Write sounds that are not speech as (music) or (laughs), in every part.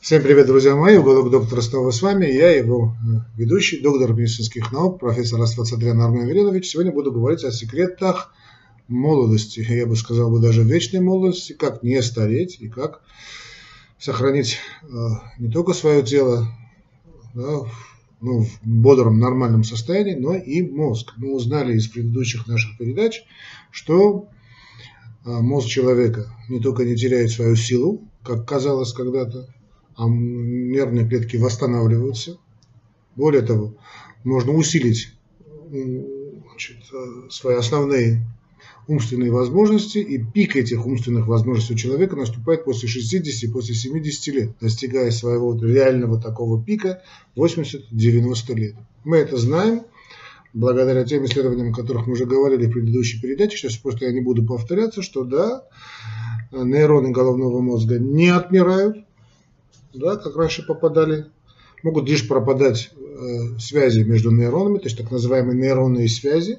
Всем привет, друзья мои! Уголок доктора снова с вами. Я его э, ведущий, доктор медицинских наук, профессор Аствацадрян Армен Веленович. Сегодня буду говорить о секретах молодости, я бы сказал бы даже вечной молодости, как не стареть и как сохранить э, не только свое тело да, ну, в бодром, нормальном состоянии, но и мозг. Мы узнали из предыдущих наших передач, что э, мозг человека не только не теряет свою силу, как казалось когда-то, а нервные клетки восстанавливаются. Более того, можно усилить значит, свои основные умственные возможности, и пик этих умственных возможностей у человека наступает после 60, после 70 лет, достигая своего реального такого пика 80-90 лет. Мы это знаем, благодаря тем исследованиям, о которых мы уже говорили в предыдущей передаче, сейчас просто я не буду повторяться, что да, нейроны головного мозга не отмирают, да, как раньше попадали, могут лишь пропадать э, связи между нейронами, то есть так называемые нейронные связи.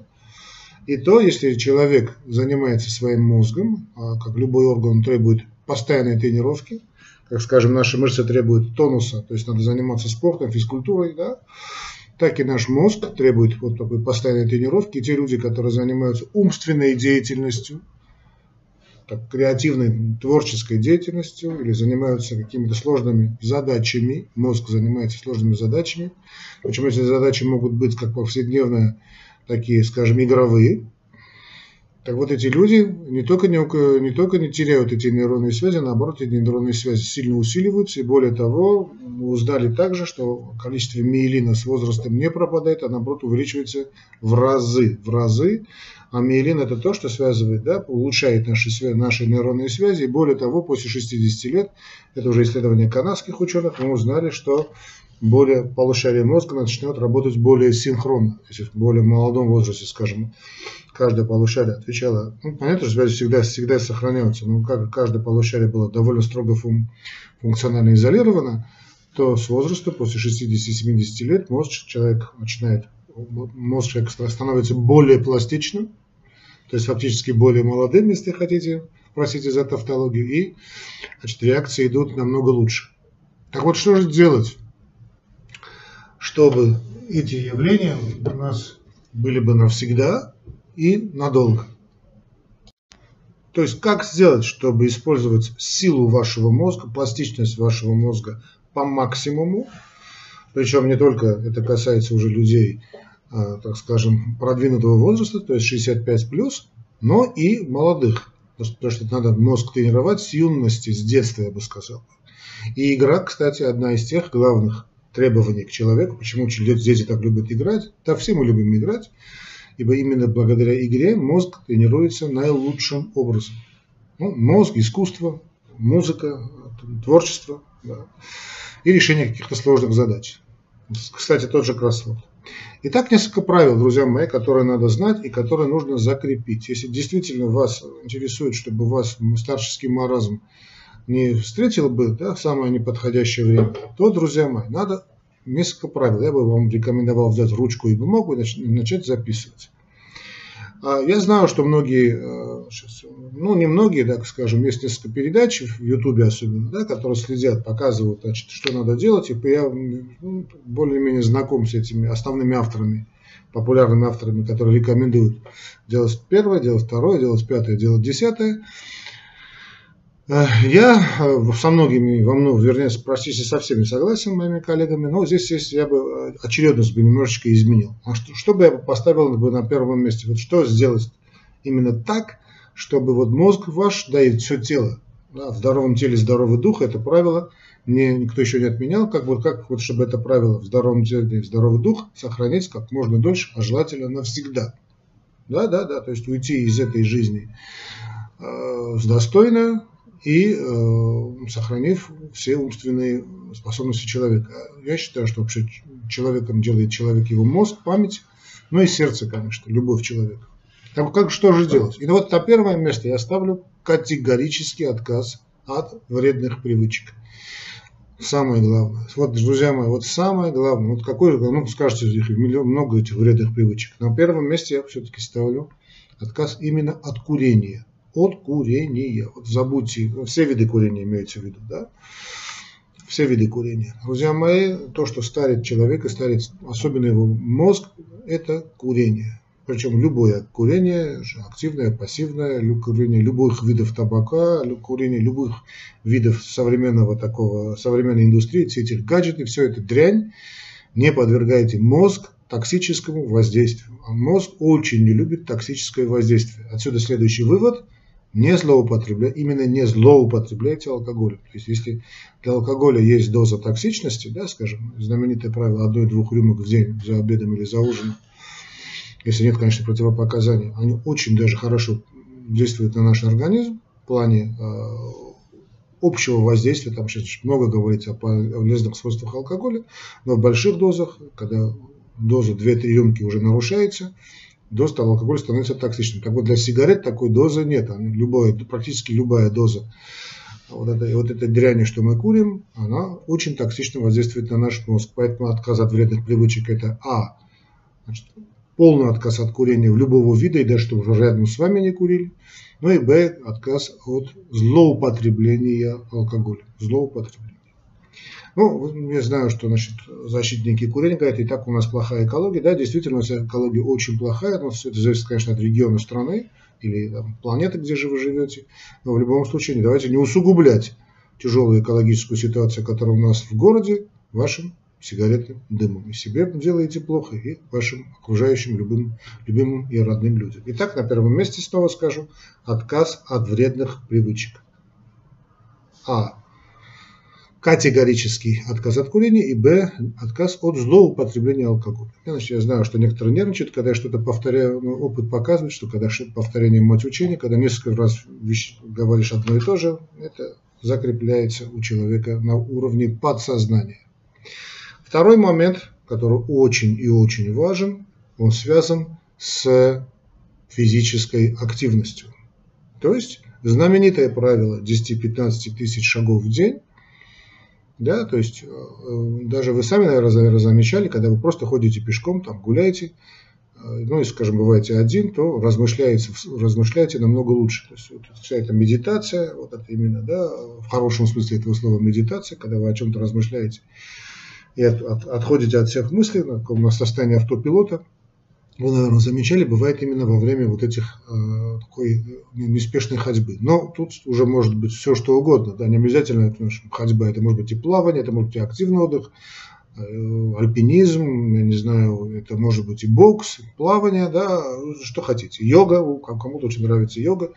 И то, если человек занимается своим мозгом, а как любой орган требует постоянной тренировки, как, скажем, наши мышцы требуют тонуса, то есть надо заниматься спортом, физкультурой, да, так и наш мозг требует вот такой постоянной тренировки. И те люди, которые занимаются умственной деятельностью, так, креативной, творческой деятельностью или занимаются какими-то сложными задачами, мозг занимается сложными задачами. Причем эти задачи могут быть как повседневные, такие, скажем, игровые. Так вот, эти люди не только не, не только не теряют эти нейронные связи, а наоборот, эти нейронные связи сильно усиливаются. И более того, мы узнали также, что количество миелина с возрастом не пропадает, а наоборот увеличивается в разы. В разы. А миелин это то, что связывает, да, улучшает наши, наши нейронные связи. И более того, после 60 лет, это уже исследование канадских ученых, мы узнали, что более полушарие мозга начнет работать более синхронно, то есть в более молодом возрасте, скажем, каждое полушарие отвечало, ну, понятно, что связи всегда, всегда сохраняются, но как каждое полушарие было довольно строго фун, функционально изолировано, то с возраста, после 60-70 лет, мозг человек начинает, мозг человека становится более пластичным, то есть фактически более молодым, если хотите, простите за тавтологию, и значит, реакции идут намного лучше. Так вот, что же делать, чтобы эти явления у нас были бы навсегда и надолго? То есть, как сделать, чтобы использовать силу вашего мозга, пластичность вашего мозга по максимуму, причем не только это касается уже людей а, так скажем, продвинутого возраста, то есть 65 плюс, но и молодых. Потому что надо мозг тренировать с юности, с детства, я бы сказал. И игра, кстати, одна из тех главных требований к человеку, почему дети так любят играть. Да, все мы любим играть, ибо именно благодаря игре мозг тренируется наилучшим образом. Ну, мозг, искусство, музыка, творчество да, и решение каких-то сложных задач. Кстати, тот же кроссворд. Итак, несколько правил, друзья мои, которые надо знать и которые нужно закрепить. Если действительно вас интересует, чтобы вас старческий маразм не встретил бы да, в самое неподходящее время, то, друзья мои, надо несколько правил. Я бы вам рекомендовал взять ручку и бумагу и начать записывать. А, я знаю, что многие, э, ну не многие, так скажем, есть несколько передач в Ютубе особенно, да, которые следят, показывают, значит, что надо делать. И я ну, более-менее знаком с этими основными авторами, популярными авторами, которые рекомендуют делать первое, делать второе, делать пятое, делать десятое. Э, я э, со многими, во многом, вернее, простите, со всеми согласен, моими коллегами, но здесь есть, я бы э, очередность бы немножечко изменил. А что, что бы я поставил бы на первом месте? Вот что сделать именно так, чтобы вот мозг ваш, да и все тело, да, в здоровом теле здоровый дух, это правило мне никто еще не отменял, как вот, как вот чтобы это правило в здоровом теле здоровый дух сохранить как можно дольше, а желательно навсегда. Да, да, да, то есть уйти из этой жизни э, достойно, и э, сохранив все умственные способности человека. Я считаю, что вообще человеком делает человек его мозг, память, ну и сердце, конечно, любовь человека. Так как что же делать? И вот на первое место я ставлю категорический отказ от вредных привычек. Самое главное. Вот, друзья мои, вот самое главное. Вот какой, ну, скажете, их миллион, много этих вредных привычек. На первом месте я все-таки ставлю отказ именно от курения от курения. Вот забудьте, ну, все виды курения имеются в виду, да? все виды курения. Друзья мои, то, что старит человека, старит особенно его мозг, это курение. Причем любое курение, активное, пассивное, курение любых видов табака, курение любых видов современного такого, современной индустрии, все эти гаджеты, все это дрянь, не подвергайте мозг токсическому воздействию. А мозг очень не любит токсическое воздействие. Отсюда следующий вывод – не злоупотребляйте, именно не злоупотребляйте алкоголем. То есть, если для алкоголя есть доза токсичности, да, скажем, знаменитое правило одной-двух рюмок в день за обедом или за ужином, если нет, конечно, противопоказаний, они очень даже хорошо действуют на наш организм в плане э, общего воздействия, там сейчас много говорится о полезных свойствах алкоголя, но в больших дозах, когда доза 2-3 рюмки уже нарушается, доза алкоголя становится токсичным. Так вот, для сигарет такой дозы нет. Любая, практически любая доза вот этой, вот этой дряни, что мы курим, она очень токсично воздействует на наш мозг. Поэтому отказ от вредных привычек это А. Значит, полный отказ от курения в любого вида, и даже чтобы рядом с вами не курили. Ну и Б, отказ от злоупотребления алкоголя. Злоупотребление. Ну, я знаю, что значит, защитники курения говорят, и так у нас плохая экология. Да, действительно, у нас экология очень плохая, но все это зависит, конечно, от региона страны или там, планеты, где же вы живете. Но в любом случае, давайте не усугублять тяжелую экологическую ситуацию, которая у нас в городе, вашим сигаретным дымом. И себе делаете плохо, и вашим окружающим любым, любимым и родным людям. Итак, на первом месте снова скажу, отказ от вредных привычек. А. Категорический отказ от курения и Б. Отказ от злоупотребления алкоголя. Значит, я знаю, что некоторые нервничают, когда я что-то повторяю, но опыт показывает, что когда повторение мать учения, когда несколько раз говоришь одно и то же, это закрепляется у человека на уровне подсознания. Второй момент, который очень и очень важен, он связан с физической активностью. То есть знаменитое правило 10-15 тысяч шагов в день, да, то есть э, даже вы сами, наверное, замечали, когда вы просто ходите пешком, там гуляете, э, ну, и, скажем, бываете один, то размышляете, размышляете намного лучше. То есть вот вся эта медитация, вот это именно, да, в хорошем смысле этого слова медитация, когда вы о чем-то размышляете, и от, от, отходите от всех мыслей, на, на состояние автопилота, вы, наверное, замечали, бывает именно во время вот этих э, такой неспешной ходьбы. Но тут уже может быть все что угодно, да, не обязательно это, ходьба, это может быть и плавание, это может быть и активный отдых, э, альпинизм, я не знаю, это может быть и бокс, плавание, да, что хотите, йога, кому-то очень нравится йога,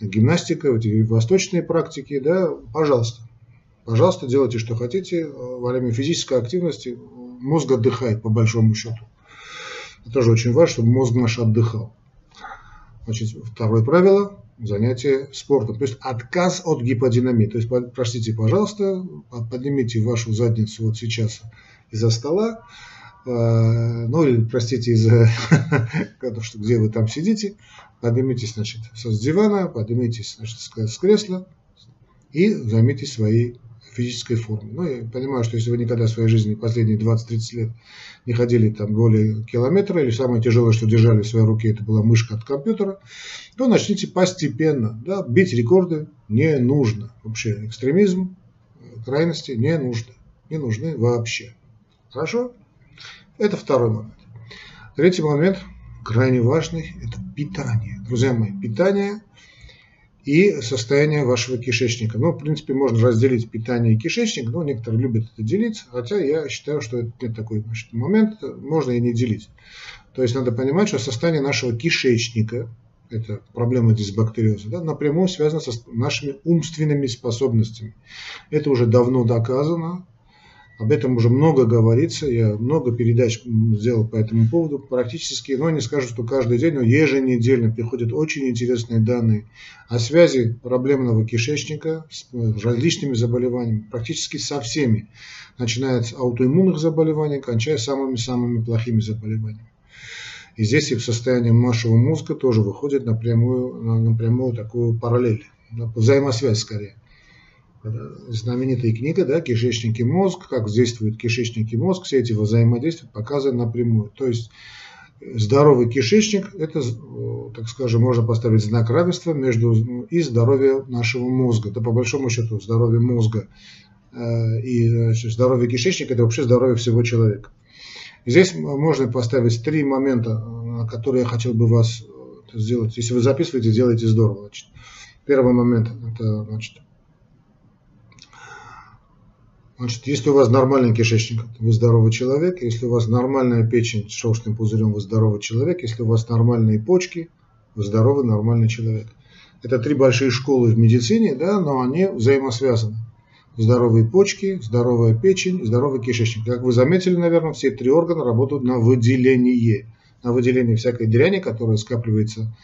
гимнастика, эти восточные практики, да, пожалуйста. Пожалуйста, делайте, что хотите. Во время физической активности мозг отдыхает, по большому счету. Это тоже очень важно, чтобы мозг наш отдыхал. Значит, второе правило – занятие спортом. То есть отказ от гиподинамии. То есть, простите, пожалуйста, поднимите вашу задницу вот сейчас из-за стола, э, ну или, простите, из-за (laughs) где вы там сидите, поднимитесь, значит, с дивана, поднимитесь, значит, с кресла и займитесь своей физической форме. Ну, я понимаю, что если вы никогда в своей жизни последние 20-30 лет не ходили там более километра, или самое тяжелое, что держали в своей руке, это была мышка от компьютера, то начните постепенно. Да, бить рекорды не нужно. Вообще экстремизм, крайности не нужны. Не нужны вообще. Хорошо? Это второй момент. Третий момент, крайне важный, это питание. Друзья мои, питание и состояние вашего кишечника. Ну, в принципе, можно разделить питание и кишечник, но некоторые любят это делить, хотя я считаю, что это нет такой значит, момент, можно и не делить. То есть надо понимать, что состояние нашего кишечника, это проблема дисбактериоза, да, напрямую связано с нашими умственными способностями. Это уже давно доказано, об этом уже много говорится, я много передач сделал по этому поводу. Практически, ну не скажу, что каждый день, но еженедельно приходят очень интересные данные о связи проблемного кишечника с различными заболеваниями, практически со всеми, начиная с аутоиммунных заболеваний, кончая самыми-самыми плохими заболеваниями. И здесь и в состоянии нашего мозга тоже выходит напрямую, напрямую такую параллель, взаимосвязь скорее знаменитая книга, да, «Кишечник и мозг», как действует кишечник и мозг, все эти взаимодействия показаны напрямую. То есть здоровый кишечник, это, так скажем, можно поставить знак равенства между и здоровьем нашего мозга. Да по большому счету здоровье мозга э, и значит, здоровье кишечника – это вообще здоровье всего человека. здесь можно поставить три момента, которые я хотел бы вас сделать. Если вы записываете, делайте здорово. Значит. Первый момент – это значит, Значит, если у вас нормальный кишечник, вы здоровый человек. Если у вас нормальная печень с шелчным пузырем, вы здоровый человек. Если у вас нормальные почки, вы здоровый, нормальный человек. Это три большие школы в медицине, да, но они взаимосвязаны. Здоровые почки, здоровая печень, здоровый кишечник. Как вы заметили, наверное, все три органа работают на выделение. На выделение всякой дряни, которая скапливается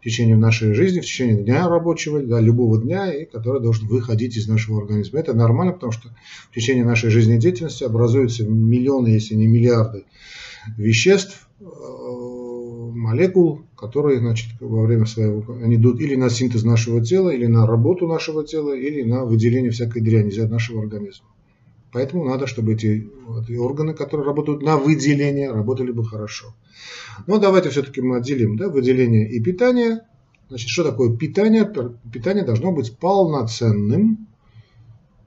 в течение нашей жизни, в течение дня рабочего, да, любого дня, и который должен выходить из нашего организма. Это нормально, потому что в течение нашей жизнедеятельности образуются миллионы, если не миллиарды веществ, э, молекул, которые значит, во время своего они идут или на синтез нашего тела, или на работу нашего тела, или на выделение всякой дряни из нашего организма. Поэтому надо, чтобы эти, эти органы, которые работают на выделение, работали бы хорошо. Но давайте все-таки мы отделим да, выделение и питание. Значит, что такое питание? Питание должно быть полноценным,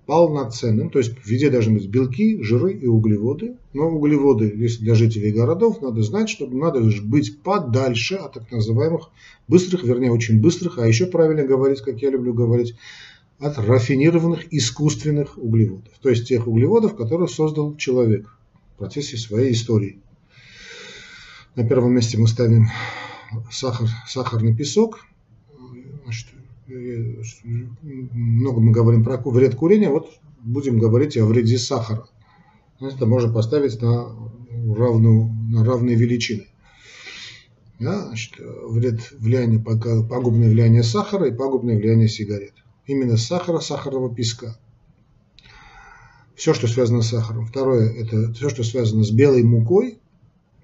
полноценным, то есть в еде должны быть белки, жиры и углеводы. Но углеводы, если для жителей городов, надо знать, что надо быть подальше от так называемых быстрых, вернее очень быстрых, а еще правильно говорить, как я люблю говорить, от рафинированных искусственных углеводов. То есть тех углеводов, которые создал человек в процессе своей истории. На первом месте мы ставим сахар, сахарный песок. Значит, много мы говорим про вред курения, вот будем говорить о вреде сахара. Это можно поставить на, равную, на равные величины. Да, значит, вред влияние, пагубное влияние сахара и пагубное влияние сигарет. Именно сахара, сахарного песка. Все, что связано с сахаром. Второе, это все, что связано с белой мукой,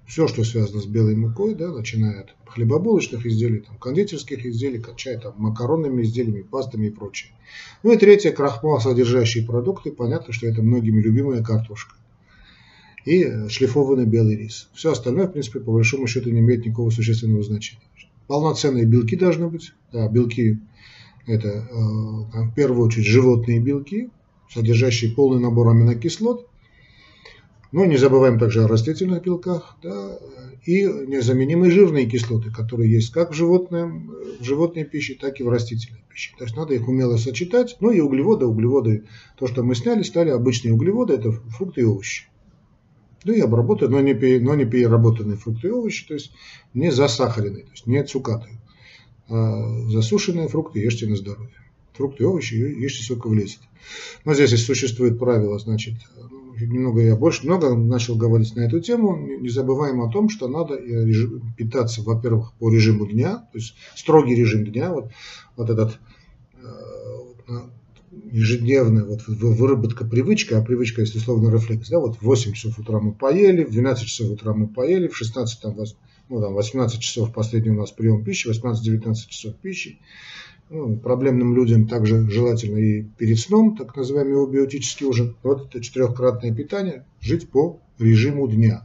все, что связано с белой мукой, да, начиная от хлебобулочных изделий, там, кондитерских изделий, кончая там, макаронными изделиями, пастами и прочее. Ну и третье, крахмал, содержащие продукты, понятно, что это многими любимая картошка. И шлифованный белый рис. Все остальное, в принципе, по большому счету не имеет никакого существенного значения. Полноценные белки должны быть. Да, белки это э, в первую очередь животные белки, содержащие полный набор аминокислот, но не забываем также о растительных белках да, и незаменимые жирные кислоты, которые есть как в, животном, в животной пище, так и в растительной пище. То есть надо их умело сочетать. Ну и углеводы, углеводы, то, что мы сняли, стали обычные углеводы, это фрукты и овощи. Ну и обработанные, но не, но не переработанные фрукты и овощи, то есть не засахаренные, то есть не цукаты. А засушенные фрукты ешьте на здоровье. Фрукты и овощи ешьте сколько влезет. Но здесь существует правило, значит, немного я больше много начал говорить на эту тему, не забываем о том, что надо э, питаться, во-первых, по режиму дня, то есть строгий режим дня, вот, вот этот э, ежедневная вот, выработка привычки, а привычка, если условно рефлекс, да, вот в 8 часов утра мы поели, в 12 часов утра мы поели, в 16, там, ну, там, 18 часов последний у нас прием пищи, 18-19 часов пищи, ну, проблемным людям также желательно и перед сном, так называемый биотический ужин. Вот это четырехкратное питание, жить по режиму дня.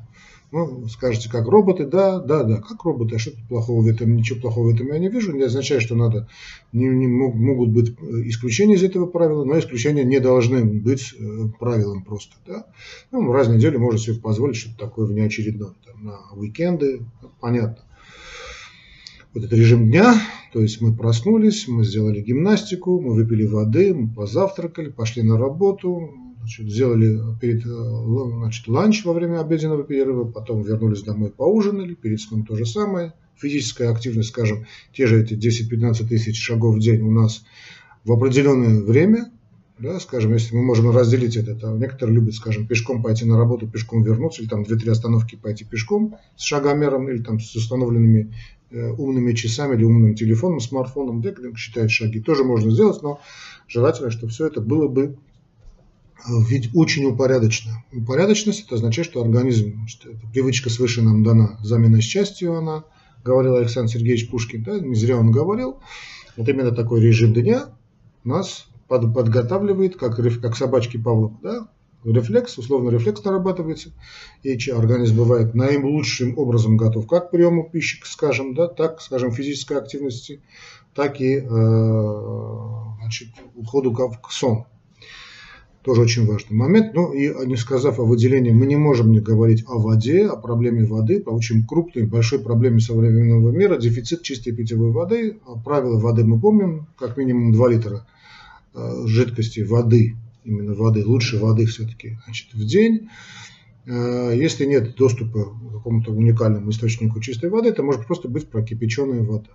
Ну, скажете, как роботы, да, да, да, как роботы, а что тут плохого в этом, ничего плохого в этом я не вижу, не означает, что надо, не, не могут быть исключения из этого правила, но исключения не должны быть э, правилом просто, да. Ну, раз в неделю можно себе позволить что-то такое внеочередное, там, на уикенды, понятно. Вот этот режим дня, то есть мы проснулись, мы сделали гимнастику, мы выпили воды, мы позавтракали, пошли на работу, значит, сделали перед, э, значит, ланч во время обеденного перерыва, потом вернулись домой, поужинали, перед сном то же самое. Физическая активность, скажем, те же эти 10-15 тысяч шагов в день у нас в определенное время, да, скажем, если мы можем разделить это, то некоторые любят, скажем, пешком пойти на работу, пешком вернуться, или там 2-3 остановки пойти пешком с шагомером, или там с установленными Э, умными часами или умным телефоном, смартфоном, где считает шаги, тоже можно сделать, но желательно, чтобы все это было бы ведь очень упорядочено. Упорядоченность это означает, что организм, что эта привычка свыше нам дана заменой счастью, она говорил Александр Сергеевич Пушкин, да, не зря он говорил. Вот именно такой режим дня нас под, подготавливает, как, как собачки Павлов, да, рефлекс, условно рефлекс нарабатывается, и организм бывает наилучшим образом готов как к приему пищи, скажем, да, так, скажем, физической активности, так и э, значит, уходу к сон. Тоже очень важный момент. Ну и не сказав о выделении, мы не можем не говорить о воде, о проблеме воды, по очень крупной, большой проблеме современного мира, дефицит чистой питьевой воды. Правила воды мы помним, как минимум 2 литра э, жидкости воды, именно воды, лучше воды все-таки значит, в день. Э, если нет доступа к какому-то уникальному источнику чистой воды, это может просто быть прокипяченная вода.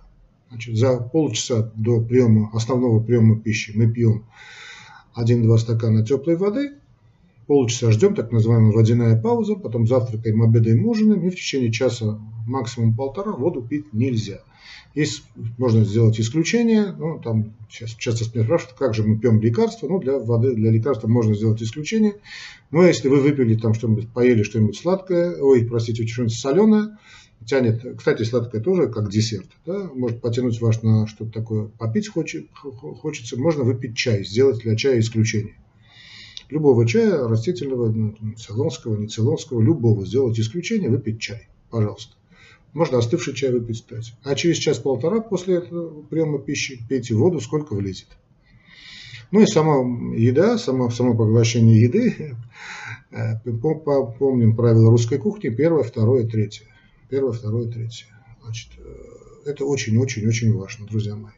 Значит, за полчаса до приема, основного приема пищи мы пьем 1-2 стакана теплой воды, полчаса ждем, так называемая водяная пауза, потом завтракаем, обедаем, ужинаем, и в течение часа, максимум полтора, воду пить нельзя. Есть, можно сделать исключение, ну, там сейчас часто спрашивают, как же мы пьем лекарства, ну, для воды, для лекарства можно сделать исключение, но если вы выпили там что-нибудь, поели что-нибудь сладкое, ой, простите, что-нибудь соленое, тянет, кстати, сладкое тоже как десерт, да, может потянуть вас на что-то такое, попить хочет, хочется, можно выпить чай, сделать для чая исключение. Любого чая, растительного, ну, цейлонского, не цейлонского, любого, сделать исключение, выпить чай, пожалуйста. Можно остывший чай выпить, кстати. А через час-полтора после этого приема пищи пейте воду, сколько влезет. Ну и сама еда, само, само поглощение еды. (laughs) Э, помним правила русской кухни. Первое, второе, третье. Первое, второе, третье. Значит, э, это очень-очень-очень важно, друзья мои.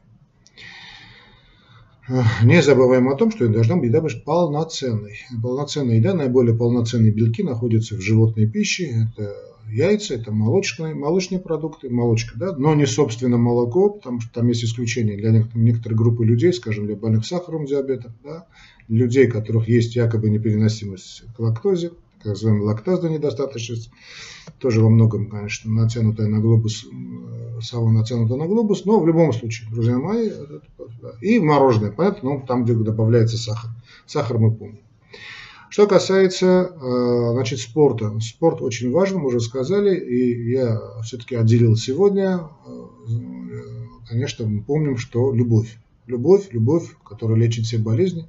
Э, не забываем о том, что должна быть еда быть полноценной. Полноценная еда, наиболее полноценные белки находятся в животной пище. Это яйца, это молочные, молочные продукты, молочка, да, но не собственно молоко, потому что там есть исключения для некоторых, некоторых группы людей, скажем, для больных сахаром диабетом, да, людей, у которых есть якобы непереносимость к лактозе, так называемая лактазная недостаточность, тоже во многом, конечно, натянутая на глобус, э, сама натянутая на глобус, но в любом случае, друзья мои, и мороженое, понятно, ну, там, где добавляется сахар. Сахар мы помним. Что касается э, значит, спорта. Спорт очень важен, мы уже сказали, и я все-таки отделил сегодня, э, конечно, мы помним, что любовь. Любовь, любовь, которая лечит все болезни,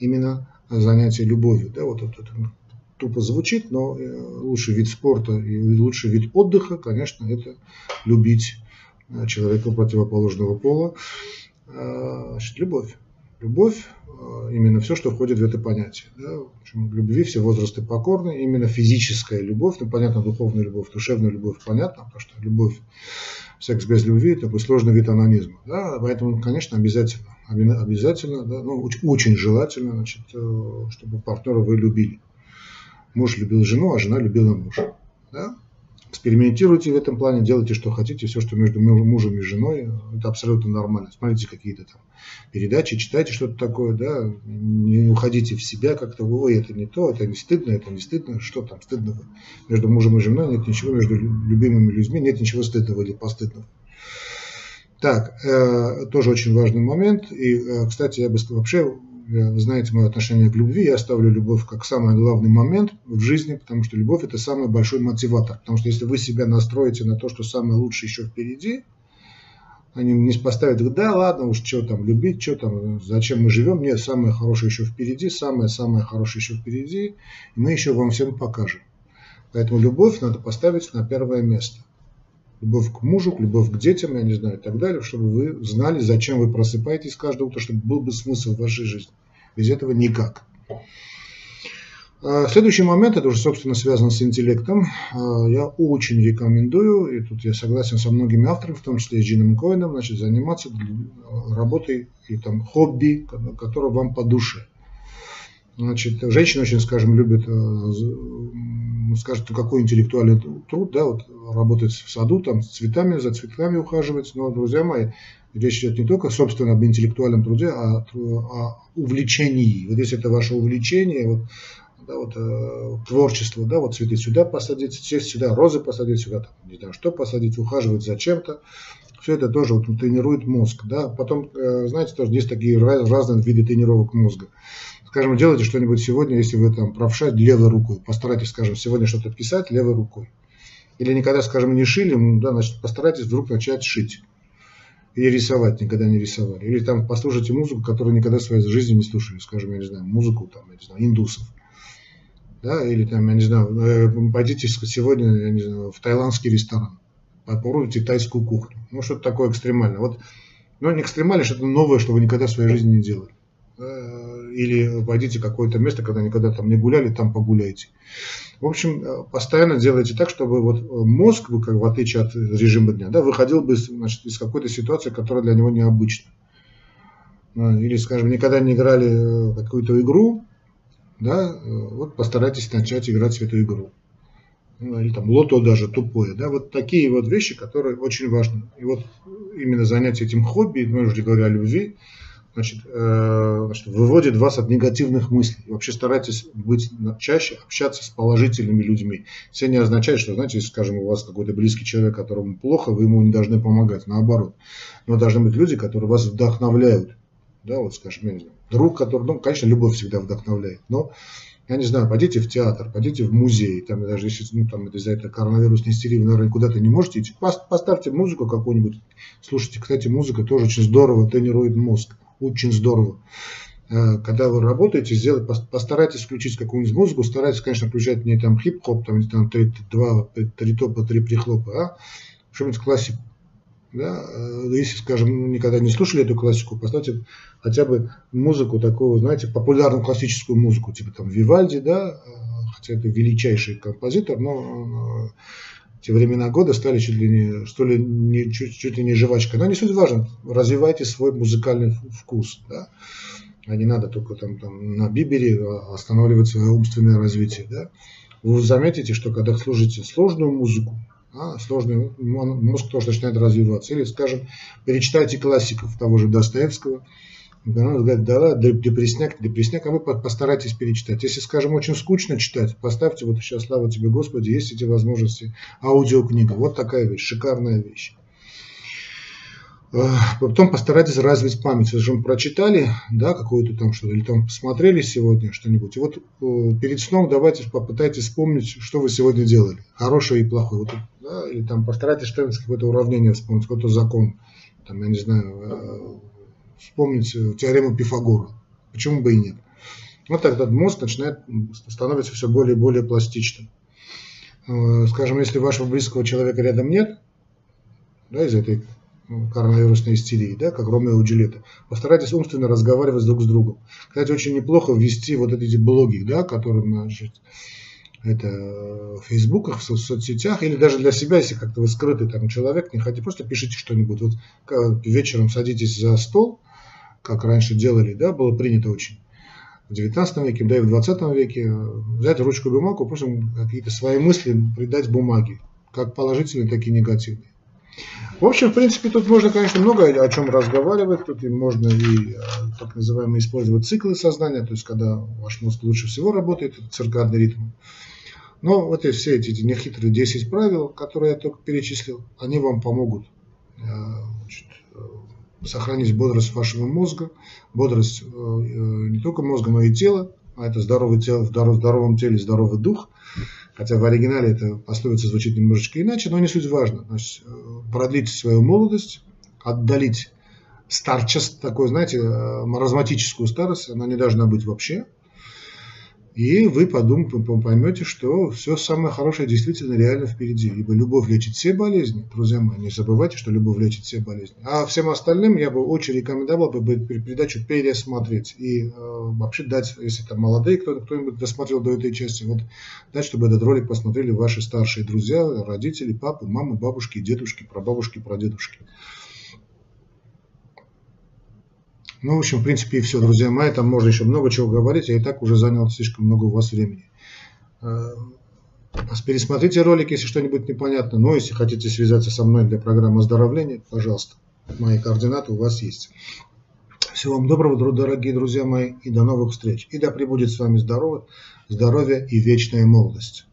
именно занятие любовью. Да, вот это, это тупо звучит, но э, лучший вид спорта и лучший вид отдыха, конечно, это любить человека противоположного пола. Значит, любовь. Любовь Э, именно все, что входит в это понятие. Да? В общем, любви все возрасты покорны, именно физическая любовь, ну понятно, духовная любовь, душевная любовь, понятно, потому что любовь, секс без любви, такой сложный вид анонизма. Да? Поэтому, конечно, обязательно, обязательно, да? ну, очень желательно, значит, э, чтобы партнера вы любили. Муж любил жену, а жена любила мужа. Да? экспериментируйте в этом плане, делайте, что хотите, все, что между мужем и женой, это абсолютно нормально. Смотрите какие-то там передачи, читайте что-то такое, да, не уходите в себя как-то, ой, это не то, это не стыдно, это не стыдно, что там стыдного? Между мужем и женой нет ничего, между любимыми людьми нет ничего стыдного или постыдного. Так, э, тоже очень важный момент. И, э, кстати, я бы вообще вы знаете мое отношение к любви, я ставлю любовь как самый главный момент в жизни, потому что любовь это самый большой мотиватор. Потому что если вы себя настроите на то, что самое лучшее еще впереди, они не поставят, да ладно уж, что там любить, что там, зачем мы живем, нет, самое хорошее еще впереди, самое-самое хорошее еще впереди, и мы еще вам всем покажем. Поэтому любовь надо поставить на первое место любовь к мужу, любовь к детям, я не знаю, и так далее, чтобы вы знали, зачем вы просыпаетесь каждое утро, чтобы был бы смысл в вашей жизни. Без этого никак. А, следующий момент, это уже, собственно, связано с интеллектом. А, я очень рекомендую, и тут я согласен со многими авторами, в том числе и Джином Коином, значит, заниматься работой и там хобби, которое вам по душе. Значит, женщины очень, скажем, любят, э, скажут, какой интеллектуальный труд, да, вот работать в саду, там, с цветами, за цветами ухаживать. Но, друзья мои, речь идет не только, собственно, об интеллектуальном труде, а о увлечении. Вот если это ваше увлечение, вот, да, вот, э, творчество, да, вот цветы сюда посадить, сесть сюда, розы посадить сюда, там, не знаю, что посадить, ухаживать за чем-то. Все это тоже вот, тренирует мозг. Да. Потом, э, знаете, тоже есть такие разные виды тренировок мозга скажем, делайте что-нибудь сегодня, если вы там правша левой рукой, постарайтесь, скажем, сегодня что-то писать левой рукой. Или никогда, скажем, не шили, да, значит, постарайтесь вдруг начать шить. Или рисовать, никогда не рисовали. Или там послушайте музыку, которую никогда в своей жизни не слушали, скажем, я не знаю, музыку там, я не знаю, индусов. Да, или там, я не знаю, э, пойдите сегодня, я не знаю, в таиландский ресторан, попробуйте тайскую кухню. Ну, что-то такое экстремальное. Вот, ну, не экстремальное, что-то новое, что вы никогда в своей жизни не делали. Или пойдите в какое-то место, когда никогда там не гуляли, там погуляйте. В общем, э, постоянно делайте так, чтобы вот мозг, вы как в отличие от режима дня, да, выходил бы значит, из какой-то ситуации, которая для него необычна. Или, скажем, никогда не играли какую-то игру, да, вот постарайтесь начать играть в эту игру. Ну, или там лото даже тупое, да, вот такие вот вещи, которые очень важны. И вот именно занятие этим хобби, мы уже говорили о любви, значит, э, значит, выводит вас от негативных мыслей. Вообще старайтесь быть чаще общаться с положительными людьми. Все не означает, что, знаете, если, скажем, у вас какой-то близкий человек, которому плохо, вы ему не должны помогать, наоборот. Но должны быть люди, которые вас вдохновляют. Да, вот, скажем, я не знаю, друг, который, ну, конечно, любовь всегда вдохновляет, но я не знаю, пойдите в театр, пойдите в музей, там даже если ну, там, из-за этого коронавирусной истерии вы, наверное, куда-то не можете идти, поставьте музыку какую-нибудь, слушайте, кстати, музыка тоже очень здорово тренирует мозг, очень здорово. Э, когда вы работаете, сделать, постарайтесь включить какую-нибудь музыку, старайтесь, конечно, включать не там хип-хоп, там, там три, два, три топа, три прихлопа, а что-нибудь классику. Да? Э, если, скажем, никогда не слушали эту классику, поставьте хотя бы музыку такого, знаете, популярную классическую музыку, типа там Вивальди, да, э, хотя это величайший композитор, но те времена года стали чуть ли не, что ли, не, чуть, чуть ли не жвачка. Но не суть важно, развивайте свой музыкальный вкус, да, а не надо только там, там на бибере останавливать свое умственное развитие, да. Вы заметите, что когда слушаете сложную музыку, а, сложный мозг тоже начинает развиваться. Или, скажем, перечитайте классиков того же Достоевского. Она говорит, да, да, депресняк, депресняк, а вы постарайтесь перечитать. Если, скажем, очень скучно читать, поставьте, вот сейчас, слава тебе, Господи, есть эти возможности, аудиокнига. Вот такая вещь, шикарная вещь. Потом постарайтесь развить память. Вы же прочитали, да, какую-то там что-то, или там посмотрели сегодня что-нибудь. И вот э, перед сном давайте попытайтесь вспомнить, что вы сегодня делали, хорошее и плохое. Вот, да, или там постарайтесь что-нибудь, какое-то уравнение вспомнить, какой-то закон. Там, я не знаю, э, вспомнить э, теорему Пифагора. Почему бы и нет? Вот тогда мозг начинает становиться все более и более пластичным. Скажем, если вашего близкого человека рядом нет, да, из этой коронавирусной истерии, да, как Ромео и Джульетта. Постарайтесь умственно разговаривать друг с другом. Кстати, очень неплохо ввести вот эти блоги, да, которые, значит, это в фейсбуках, в соцсетях, или даже для себя, если как-то вы скрытый там человек, не хотите, просто пишите что-нибудь. Вот вечером садитесь за стол, как раньше делали, да, было принято очень в 19 веке, да и в 20 веке, взять ручку и бумагу, просто какие-то свои мысли придать бумаге, как положительные, так и негативные. В общем, в принципе, тут можно, конечно, много о чем разговаривать. Тут и можно и э, так называемые использовать циклы сознания, то есть когда ваш мозг лучше всего работает, циркадный ритм. Но вот и все эти нехитрые 10 правил, которые я только перечислил, они вам помогут э, э, сохранить бодрость вашего мозга, бодрость не только мозга, но и тела, а это здоровое тело, в здоровом теле здоровый дух – хотя в оригинале это пословица звучит немножечко иначе, но не суть важно. Значит, э, продлить свою молодость, отдалить старчество, такое, знаете, э, маразматическую старость, она не должна быть вообще – и вы подумайте, поймете, что все самое хорошее действительно реально впереди. Ибо любовь лечит все болезни. Друзья мои, не забывайте, что любовь лечит все болезни. А всем остальным я бы очень рекомендовал бы передачу пересмотреть. И э, вообще дать, если там молодые, кто, кто-нибудь досмотрел до этой части, вот дать, чтобы этот ролик посмотрели ваши старшие друзья, родители, папы, мамы, бабушки, дедушки, прабабушки, прадедушки. Ну, в общем, в принципе, и все, друзья мои. Там можно еще много чего говорить. Я и так уже занял слишком много у вас времени. Э, пересмотрите ролик, если что-нибудь непонятно. Но если хотите связаться со мной для программы оздоровления, пожалуйста, мои координаты у вас есть. Всего вам доброго, дорогие друзья мои, и до новых встреч. И да пребудет с вами здоровье, здоровье и вечная молодость.